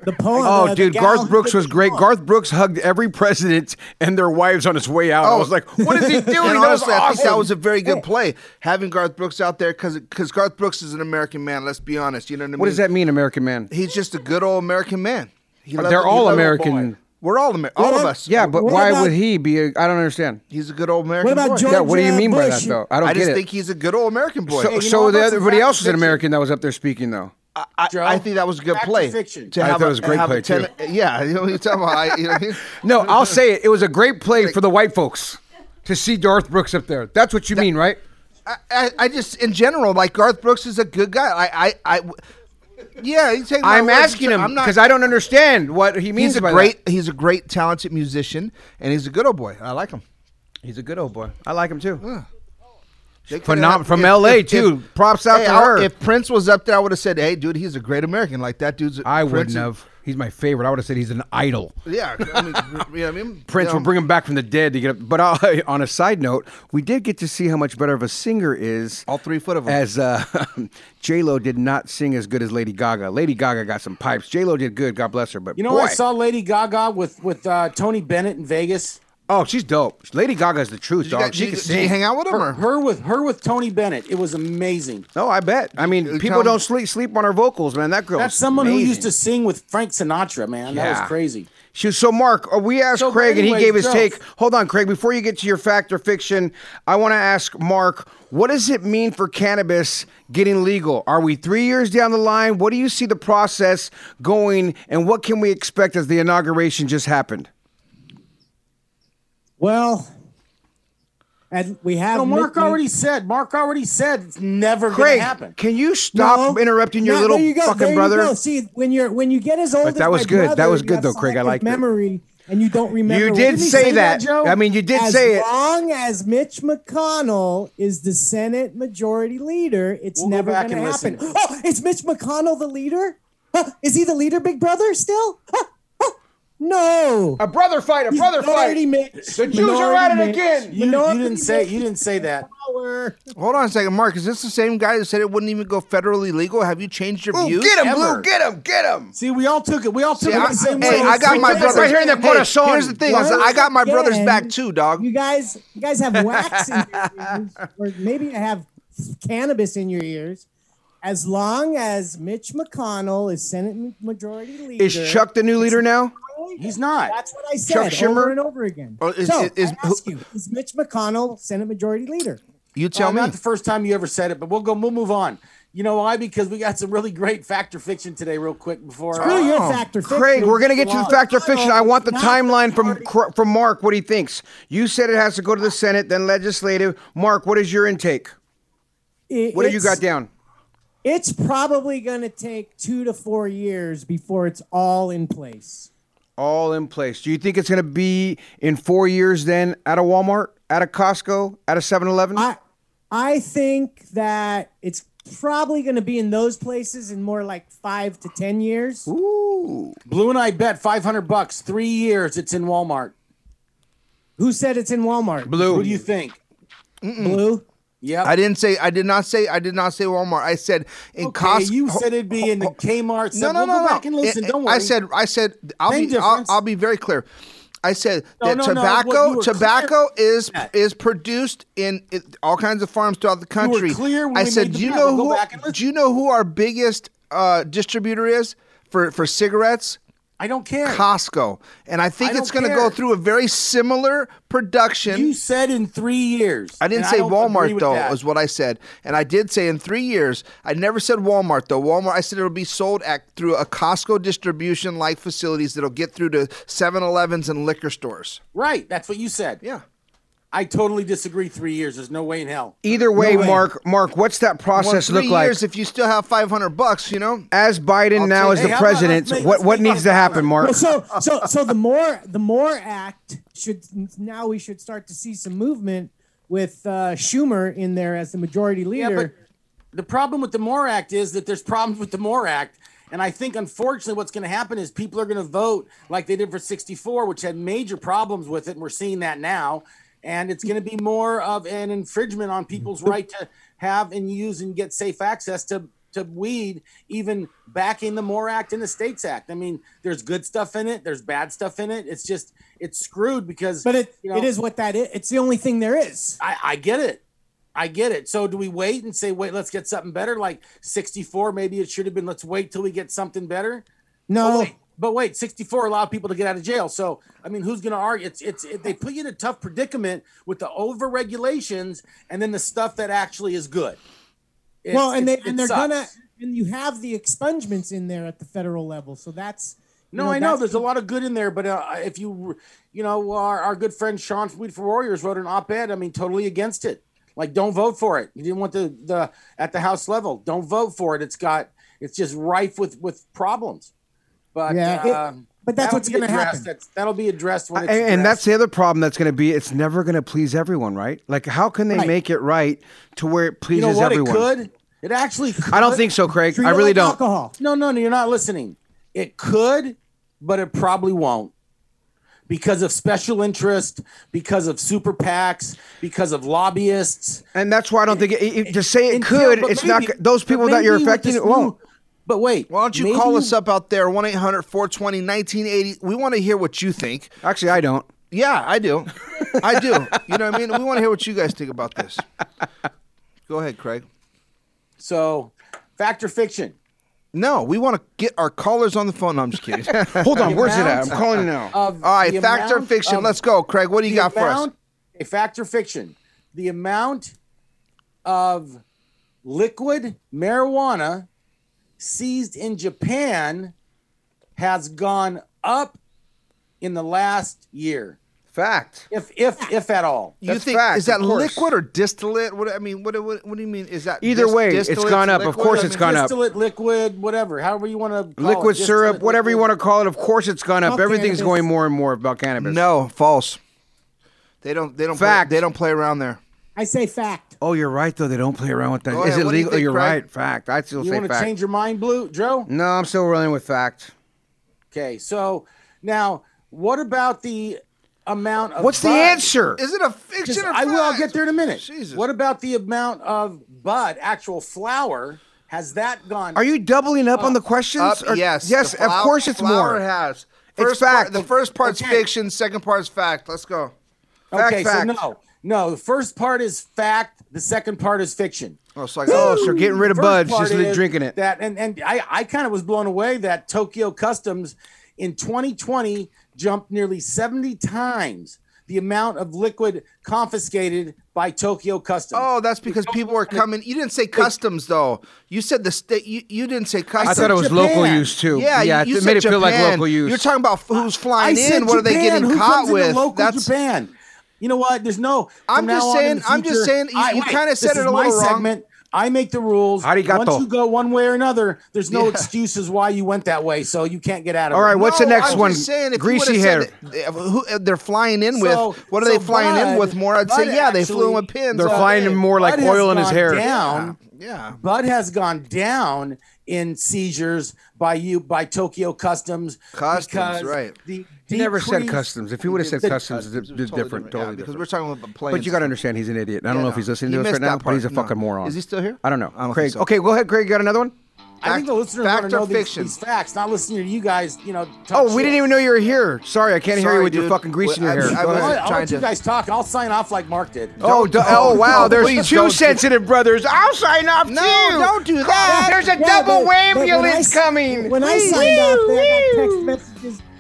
Speaker 6: the poem
Speaker 3: Oh,
Speaker 6: uh,
Speaker 3: dude,
Speaker 6: gal
Speaker 3: Garth Brooks was great.
Speaker 6: poem.
Speaker 3: Garth Brooks hugged every president and their wives on his way out. I was like, what is he doing?
Speaker 2: And
Speaker 3: that was
Speaker 2: honestly, I think that was a very good play having Garth Brooks out there because because Garth Brooks is an American man. Let's be honest. You know what I mean?
Speaker 3: What does that mean, American man?
Speaker 2: He's just a good old American man. He
Speaker 3: They're all
Speaker 2: loves-
Speaker 3: American.
Speaker 2: We're all Amer- all of us.
Speaker 3: Yeah, but
Speaker 6: What
Speaker 3: why
Speaker 6: about-
Speaker 3: would he be? A, I don't understand.
Speaker 2: he's a good old American.
Speaker 6: What about
Speaker 2: boy.
Speaker 6: George
Speaker 3: Yeah, what do you mean by
Speaker 6: Bush?
Speaker 3: that, though? I don't
Speaker 2: I
Speaker 3: get
Speaker 2: just
Speaker 3: it.
Speaker 2: think he's a good old American boy.
Speaker 3: so,
Speaker 5: you know
Speaker 3: so
Speaker 5: what?
Speaker 3: the,
Speaker 5: That's
Speaker 3: everybody
Speaker 5: fact
Speaker 3: else is an
Speaker 5: fiction.
Speaker 3: American that was up there speaking, though.
Speaker 2: I,
Speaker 5: Joe,
Speaker 2: I think that was a good
Speaker 5: fact or
Speaker 2: play.
Speaker 5: fiction?
Speaker 2: To
Speaker 3: I
Speaker 2: have
Speaker 3: thought it was a great
Speaker 2: have
Speaker 3: play, too.
Speaker 2: Yeah, you know what you're talking about. I, you know what I mean?
Speaker 3: No, I'll say it. It was a great play for the white folks to see Garth Brooks up there. That's what you mean, right?
Speaker 2: I, I, I just, in general, like Garth Brooks is a good guy. I, I, I yeah. Take my
Speaker 3: I'm asking him because I don't understand what he means
Speaker 2: He's a
Speaker 3: by
Speaker 2: great,
Speaker 3: that.
Speaker 2: he's a great, talented musician, and he's a good old boy. I like him.
Speaker 3: He's a good old boy. I like him too.
Speaker 2: Could've
Speaker 3: Phenom- from
Speaker 2: if-
Speaker 3: LA
Speaker 2: if-
Speaker 3: too.
Speaker 2: if-
Speaker 3: Props out
Speaker 2: Hey,
Speaker 3: to
Speaker 2: I-
Speaker 3: her.
Speaker 2: If Prince was up there, I would have said, "Hey, dude, he's a great American. Like that dude's." a-
Speaker 3: I
Speaker 2: Prince
Speaker 3: wouldn't have. He's my favorite. I would have said he's an idol.
Speaker 2: Yeah, I mean, you know I mean.
Speaker 3: Prince
Speaker 2: You know,
Speaker 3: will bring him back from the dead to get up. But uh, on a side note, we did get to see how much better of a singer is.
Speaker 2: all three foot of him.
Speaker 3: As uh, J Lo did not sing as good as Lady Gaga. Lady Gaga got some pipes. J Lo did good. God bless her. But
Speaker 5: You know,
Speaker 3: boy,
Speaker 5: I saw Lady Gaga with with uh, Tony Bennett in Vegas.
Speaker 3: Oh, she's dope. Lady Gaga's the truth, dog.
Speaker 2: guys-
Speaker 3: she can
Speaker 2: you- did you
Speaker 3: sing.
Speaker 2: hang out with him?
Speaker 5: Her,
Speaker 2: Or?
Speaker 5: her with her with Tony Bennett. It was amazing.
Speaker 3: No, I bet. I mean,
Speaker 2: You
Speaker 3: people don't sleep sleep on her vocals, man. That girl.
Speaker 5: That's
Speaker 3: is
Speaker 5: someone who used to sing with Frank Sinatra, man. That was crazy.
Speaker 3: She was, so Mark, uh, we asked
Speaker 5: So,
Speaker 3: Craig and he gave his
Speaker 5: Joe.
Speaker 3: take. Hold on, Craig. Before you get to your fact or fiction, I want to ask Mark, what does it mean for cannabis getting legal? Are we three years down the line? What do you see the process going, and what can we expect as the inauguration just happened?
Speaker 6: Well, and we have.
Speaker 5: No, Mark
Speaker 6: Mitt-
Speaker 5: already said. Mark already said it's never going to happen.
Speaker 3: can you stop
Speaker 6: No.
Speaker 3: interrupting your
Speaker 6: No,
Speaker 3: little
Speaker 6: you
Speaker 3: fucking
Speaker 6: there
Speaker 3: brother?
Speaker 6: go. See, when you're when you get as old
Speaker 3: But
Speaker 6: as
Speaker 3: that was
Speaker 6: my
Speaker 3: good. That was good, though, Craig. I
Speaker 6: like
Speaker 3: liked it.
Speaker 6: memory, and you don't remember.
Speaker 3: You did
Speaker 6: Didn't he
Speaker 3: say that.
Speaker 5: Joe?
Speaker 3: I mean, you did
Speaker 6: as
Speaker 3: say it.
Speaker 6: As long as Mitch McConnell is the Senate Majority Leader, it's
Speaker 5: We'll
Speaker 6: never going to happen.
Speaker 5: listen.
Speaker 6: Oh, is Mitch McConnell the leader? Huh? Is he the leader, Big Brother? Still? Huh? Huh? No.
Speaker 3: A brother fight, a
Speaker 6: He's
Speaker 3: brother fight.
Speaker 6: minority Mitch.
Speaker 3: The Jews are at it
Speaker 6: Minority
Speaker 3: again.
Speaker 5: You, you didn't say.
Speaker 6: Mitch
Speaker 5: You didn't say that.
Speaker 2: Hold on a second, Mark. Is this the same guy who said it wouldn't even go federally legal? Have you changed your
Speaker 3: Ooh,
Speaker 2: views?
Speaker 3: get him,
Speaker 5: Ever.
Speaker 3: Blue. Get him. Get him.
Speaker 5: See, we all took it. We all took
Speaker 2: See,
Speaker 5: it
Speaker 2: I,
Speaker 5: the same
Speaker 2: hey,
Speaker 5: way.
Speaker 2: I got my
Speaker 3: It's
Speaker 2: brothers
Speaker 3: right here in the
Speaker 2: Hey. Here's the thing: is I got my brothers back too, dog.
Speaker 6: You guys, you guys have wax in your ears, or maybe you have cannabis in your ears. As long as Mitch McConnell is Senate Majority Leader,
Speaker 3: Is Chuck the new leader now?
Speaker 5: He's not.
Speaker 6: That's what I
Speaker 3: Chuck
Speaker 6: said
Speaker 3: Schumer?
Speaker 6: over and over again.
Speaker 2: Or is-
Speaker 6: so
Speaker 2: is-
Speaker 6: I ask you: Is Mitch McConnell Senate Majority Leader?
Speaker 2: You tell
Speaker 5: Uh,
Speaker 2: me.
Speaker 5: Not the first time you ever said it, but we'll go. We'll move on. You know why? Because we got some really great factor fiction today, real quick before.
Speaker 6: Screw your
Speaker 2: Oh.
Speaker 6: factor. Fiction.
Speaker 3: Craig, we're gonna get to the factor fiction. I want the timeline from from Mark. What he thinks. You said it has to go to the Senate, then legislative. Mark, what is your intake?
Speaker 6: It-
Speaker 3: What do you got down?
Speaker 6: It's probably going to take two to four years before it's all in place.
Speaker 3: All in place. Do you think it's gonna be in four years then at a Walmart, at a Costco, at a 7-Eleven?
Speaker 6: I I think that it's probably going to be in those places in more like five to ten years.
Speaker 3: Ooh.
Speaker 5: Blue and I bet five hundred bucks, three years. It's in Walmart.
Speaker 6: Who said it's in Walmart?
Speaker 3: Blue.
Speaker 5: Who do you think?
Speaker 6: Blue.
Speaker 5: Yep.
Speaker 2: I didn't say. I did not say. I did not say Walmart. I said in
Speaker 5: Okay,
Speaker 2: Costco.
Speaker 5: you said it'd be in the Kmart.
Speaker 2: No, no,
Speaker 5: we'll
Speaker 2: no,
Speaker 5: go
Speaker 2: no.
Speaker 5: back and listen.
Speaker 2: I-
Speaker 5: Don't worry.
Speaker 2: I said. I said. I'll
Speaker 5: Same
Speaker 2: be. I'll. I'll be very clear. I said
Speaker 5: No,
Speaker 2: that
Speaker 5: no, no,
Speaker 2: tobacco.
Speaker 5: were
Speaker 2: tobacco is
Speaker 5: that.
Speaker 2: is produced in it, all kinds of farms throughout the country. I said, do you know
Speaker 5: We'll
Speaker 2: who?
Speaker 5: back and listen.
Speaker 2: Do you know who our biggest uh, distributor is for for cigarettes?
Speaker 5: I don't care.
Speaker 2: Costco, and I think
Speaker 5: I
Speaker 2: it's going to go through a very similar production.
Speaker 5: You said in three years.
Speaker 2: I didn't say
Speaker 5: don't
Speaker 2: Walmart though,
Speaker 5: that.
Speaker 2: is what I said, and I did say in three years. I never said Walmart though. Walmart, I said it'll be sold at through a Costco distribution like facilities that'll get through to 7-Elevens and liquor stores.
Speaker 5: Right. That's what you said.
Speaker 2: Yeah.
Speaker 5: I totally disagree. Three years. There's no way in hell.
Speaker 3: Either way,
Speaker 6: way.
Speaker 3: Mark, Mark, what's that process
Speaker 2: three
Speaker 3: look like?
Speaker 2: years if you still have 500 bucks, you know.
Speaker 3: As Biden
Speaker 5: I'll
Speaker 3: now
Speaker 5: take-
Speaker 3: as
Speaker 5: hey,
Speaker 3: the
Speaker 5: how about let's
Speaker 3: president,
Speaker 5: make-
Speaker 3: what what needs to happen, Mark?
Speaker 6: Well, so so so the more the more act should now we should start to see some movement with uh, Schumer in there as the majority
Speaker 5: Yeah,
Speaker 6: leader.
Speaker 5: but the problem with the MORE Act is that there's problems with the MORE Act. And I think, unfortunately, what's going to happen is people are going to vote like they did for 64, which had major problems with it. And we're seeing that now. And it's going to be more of an infringement on people's right to have and use and get safe access to, to weed, even backing the MORE Act and the States Act. I mean, there's good stuff in it, there's bad stuff in it. It's just, it's screwed because.
Speaker 6: but it
Speaker 5: you know,
Speaker 6: it is what that is. It's the only thing there is.
Speaker 5: I, I get it. I get it. So do we wait and say, wait, let's get something better? Like 64, maybe it should have been, let's wait till we get something better.
Speaker 6: No,
Speaker 5: oh, wait, but wait 64 allowed people to get out of jail. So, I mean, who's going to argue? It's, it's, it, they put you in a tough predicament with the over regulations and then the stuff that actually is good. It-
Speaker 6: well, and they and they're
Speaker 5: sucks.
Speaker 6: gonna and you have the expungements in there at the federal level. So that's
Speaker 5: No, I know there's a lot of good in there, but uh, if you, you know, our, our good friend Sean Weed for Warriors wrote an op-ed. I mean, totally against it. Like, don't vote for it. You didn't want the the at the House level. Don't vote for it. It's got it's just rife with with problems. But
Speaker 6: Yeah,
Speaker 5: uh,
Speaker 6: But that's what's going to happen.
Speaker 5: That's, that'll be addressed when
Speaker 3: And,
Speaker 5: it's
Speaker 3: and that's the other problem that's going to be it's never going to please everyone, right? Like, how can they
Speaker 5: Right.
Speaker 3: make it right to where it
Speaker 5: You
Speaker 3: pleases
Speaker 5: know what?
Speaker 3: everyone?
Speaker 5: It could. It actually could.
Speaker 3: I don't think so, Craig.
Speaker 6: Treat
Speaker 3: I really
Speaker 6: like
Speaker 3: don't.
Speaker 6: Alcohol.
Speaker 5: No, no, no, you're not listening. It could, but it probably won't. Because of special interest, because of super PACs, because of lobbyists.
Speaker 3: And that's why I don't think it, it- to say it
Speaker 5: Until-
Speaker 3: could.
Speaker 5: but
Speaker 3: It's
Speaker 5: maybe-
Speaker 3: not those people that you're affecting. It won't.
Speaker 5: New- But wait.
Speaker 2: Why don't you
Speaker 5: maybe
Speaker 2: call us up out there, 1 800 420 1980? We want to hear what you think.
Speaker 3: Actually, I don't.
Speaker 2: Yeah, I do. I do. You know what I mean? We want to hear what you guys think about this. Go ahead, Craig.
Speaker 5: So, fact or fiction?
Speaker 2: No, we want to get our callers on the phone. No, I'm just kidding.
Speaker 3: Hold on,
Speaker 5: The
Speaker 3: where's it at? I'm calling now.
Speaker 5: Of
Speaker 2: All right,
Speaker 5: the
Speaker 2: fact or fiction? Let's go, Craig. What do you
Speaker 5: the
Speaker 2: got for us?
Speaker 5: A fact or fiction? The amount of liquid marijuana seized in Japan has gone up in the last year,
Speaker 3: Fact.
Speaker 5: if if if at all.
Speaker 2: You
Speaker 3: That's
Speaker 2: think
Speaker 3: fact,
Speaker 2: is that liquid or distillate? What I mean, what, what what do you mean? Is that
Speaker 3: Either
Speaker 2: dis-
Speaker 3: way, it's
Speaker 2: distillate
Speaker 3: gone
Speaker 2: to
Speaker 3: up. Of course
Speaker 2: I
Speaker 3: it's
Speaker 2: mean,
Speaker 3: gone up.
Speaker 5: Distillate, liquid, whatever, however you want to
Speaker 3: Liquid syrup, whatever you want to call it. Of course, it's gone up.
Speaker 6: Fuck
Speaker 3: Everything's
Speaker 6: cannabis.
Speaker 3: going more and more about cannabis.
Speaker 2: No, false. They don't. They don't.
Speaker 3: Fact.
Speaker 2: Play, they don't play around there.
Speaker 6: I say fact.
Speaker 3: Oh, you're right though. They don't play around with that.
Speaker 2: Go
Speaker 3: Is
Speaker 2: ahead.
Speaker 3: it
Speaker 2: What do you
Speaker 3: legal?
Speaker 2: Oh, think,
Speaker 3: you're
Speaker 2: Craig?
Speaker 3: right. Fact. I still
Speaker 5: You
Speaker 3: say
Speaker 5: want to
Speaker 3: fact.
Speaker 5: change your mind, Blue, Joe?
Speaker 3: No, I'm still running with fact.
Speaker 5: Okay, so now what about the amount of
Speaker 3: What's the
Speaker 5: bud?
Speaker 3: answer?
Speaker 2: Is it a fiction or
Speaker 5: I will. I'll
Speaker 2: fact?
Speaker 5: get there in a minute.
Speaker 2: Jesus.
Speaker 5: What about the amount of bud, actual flower? Has that gone?
Speaker 3: Are you doubling up on the questions?
Speaker 2: Up,
Speaker 3: Or-
Speaker 2: yes.
Speaker 3: Yes,
Speaker 2: The
Speaker 3: of course it's
Speaker 2: flour
Speaker 3: more.
Speaker 2: has.
Speaker 3: It's
Speaker 2: First part-
Speaker 3: fact.
Speaker 2: the first part's
Speaker 5: Okay.
Speaker 2: fiction. Second part's fact. Let's go.
Speaker 3: Fact,
Speaker 5: okay,
Speaker 3: fact.
Speaker 5: so no, no. The first part is fact. The second part is fiction.
Speaker 2: Oh, so I
Speaker 3: Oh, so getting rid of
Speaker 5: First
Speaker 3: buds, just drinking it.
Speaker 5: That and and I I kind of was blown away that Tokyo Customs in 2020 jumped nearly 70 times the amount of liquid confiscated by Tokyo Customs.
Speaker 2: Oh, that's because people were coming. You didn't say customs though. You said the state. You, you didn't say customs.
Speaker 3: I thought it was
Speaker 5: Japan.
Speaker 3: local use too.
Speaker 2: Yeah,
Speaker 3: yeah,
Speaker 2: you, you
Speaker 3: it
Speaker 2: said
Speaker 3: made it feel like
Speaker 2: Japan.
Speaker 3: local use.
Speaker 2: You're talking about who's flying
Speaker 5: I
Speaker 2: in. What are they getting
Speaker 5: Who
Speaker 2: caught with?
Speaker 5: Local
Speaker 2: That's
Speaker 5: Japan. You know what? There's no.
Speaker 2: I'm just
Speaker 5: now on in
Speaker 2: saying-
Speaker 5: the
Speaker 2: I'm just saying you-
Speaker 5: I-
Speaker 2: you kinda said
Speaker 5: it
Speaker 2: it
Speaker 5: is
Speaker 2: a
Speaker 5: my
Speaker 2: little wrong.
Speaker 5: segment. I make the rules.
Speaker 3: Arigato.
Speaker 5: Once you go one way or another, there's no
Speaker 2: Yeah.
Speaker 5: excuses why you went that way, so you can't get out of
Speaker 3: All
Speaker 5: it.
Speaker 3: All right, what's the
Speaker 2: No,
Speaker 3: next
Speaker 2: I'm
Speaker 3: one?
Speaker 2: Just saying, if
Speaker 3: Greasy
Speaker 2: you
Speaker 3: hair.
Speaker 2: that- who they're flying in with?
Speaker 5: So-
Speaker 2: What are
Speaker 5: so
Speaker 2: they flying in with more? I'd say
Speaker 5: Bud
Speaker 2: yeah, they flew in
Speaker 5: actually-
Speaker 2: with pins.
Speaker 3: They're
Speaker 2: all
Speaker 3: flying in more like
Speaker 5: Bud
Speaker 3: oil in his hair.
Speaker 5: Down.
Speaker 2: Yeah.
Speaker 5: Bud has gone down in seizures by you by Tokyo Customs.
Speaker 2: Customs, right.
Speaker 5: The
Speaker 3: He never said customs. If he would have said customs, it's
Speaker 2: Totally
Speaker 3: different. Totally
Speaker 2: yeah, because
Speaker 3: different.
Speaker 2: we're talking about planes.
Speaker 3: But you got to understand, he's an idiot. I don't
Speaker 2: Yeah,
Speaker 3: know if he's listening
Speaker 2: He
Speaker 3: to us right now,
Speaker 2: that
Speaker 3: but he's a.
Speaker 2: No.
Speaker 3: fucking moron.
Speaker 2: Is he still here?
Speaker 3: I don't know.
Speaker 2: I don't
Speaker 3: Craig.
Speaker 2: think so.
Speaker 3: Okay, go ahead, Craig. You got another one?
Speaker 5: I think the listeners
Speaker 2: fact
Speaker 5: want to
Speaker 2: or
Speaker 5: know these, these facts, not listening to you guys. You know. Talk
Speaker 3: Oh, we didn't even know you were here. Sorry, I can't hear
Speaker 2: Sorry,
Speaker 3: you with your fucking grease in your
Speaker 2: I-
Speaker 3: hair.
Speaker 2: I
Speaker 3: Go
Speaker 2: wasn't
Speaker 5: I'll, I'll
Speaker 2: trying
Speaker 5: let you guys talk. I'll sign off like Mark did.
Speaker 3: Oh,
Speaker 2: Don't-
Speaker 3: oh wow! There's
Speaker 2: please
Speaker 3: two
Speaker 2: don't.
Speaker 3: sensitive brothers. I'll sign off
Speaker 2: No,
Speaker 3: too.
Speaker 2: don't do that.
Speaker 3: There's a
Speaker 6: Yeah,
Speaker 3: double
Speaker 6: but- but when I
Speaker 3: ambulance coming.
Speaker 6: When I
Speaker 3: Please.
Speaker 6: signed off, I got text messages.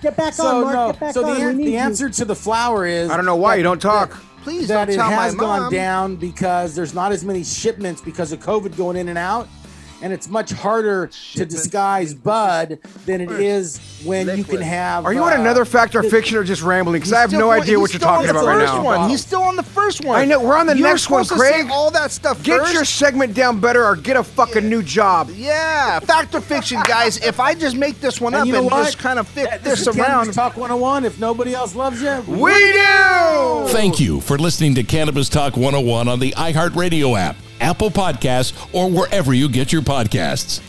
Speaker 6: Get back on,
Speaker 5: So
Speaker 6: Mark.
Speaker 5: no.
Speaker 6: Get back
Speaker 5: So the,
Speaker 6: on.
Speaker 5: an-
Speaker 6: we need
Speaker 5: the
Speaker 6: you.
Speaker 5: answer to the flower is
Speaker 3: I don't know why you don't talk.
Speaker 2: Please
Speaker 5: that
Speaker 2: don't
Speaker 5: it
Speaker 2: tell my
Speaker 5: has gone down because there's not as many shipments because of COVID going in and out. And it's much harder to disguise bud than it is when you can have.
Speaker 3: Are you on
Speaker 5: uh,
Speaker 3: another fact or fiction or just rambling? Because I have no idea what you're
Speaker 2: still on
Speaker 3: talking
Speaker 2: the
Speaker 3: about right now.
Speaker 2: One. He's still on the first one.
Speaker 3: I know, we're on the
Speaker 2: You were
Speaker 3: next one,
Speaker 2: supposed to say
Speaker 3: Craig.
Speaker 2: all that stuff
Speaker 3: Get
Speaker 2: first.
Speaker 3: your segment down better or get a fucking new job.
Speaker 2: Yeah, fact or fiction, guys. If I just make this one
Speaker 5: And
Speaker 2: up
Speaker 5: you know
Speaker 2: and
Speaker 5: what?
Speaker 2: just kind of fit
Speaker 5: That-
Speaker 2: this
Speaker 5: is Cannabis
Speaker 2: around,
Speaker 5: Talk 101. If nobody else loves you,
Speaker 3: We do.
Speaker 1: Thank you for listening to Cannabis Talk 101 on the iHeartRadio app, Apple Podcasts, or wherever you get your podcasts.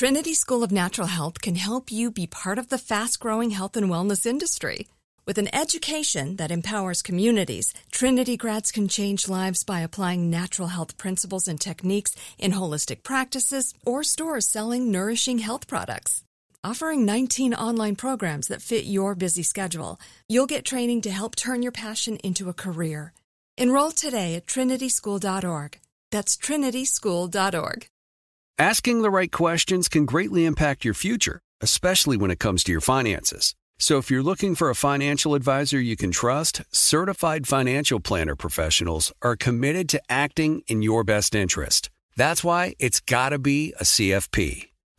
Speaker 8: Trinity School of Natural Health can help you be part of the fast growing health and wellness industry. With an education that empowers communities, Trinity grads can change lives by applying natural health principles and techniques in holistic practices or stores selling nourishing health products. Offering 19 online programs that fit your busy schedule, you'll get training to help turn your passion into a career. Enroll today at trinityschool.org. That's trinityschool.org.
Speaker 9: Asking the right questions can greatly impact your future, especially when it comes to your finances. So if you're looking for a financial advisor you can trust, certified financial planner professionals are committed to acting in your best interest. That's why it's got to be a CFP.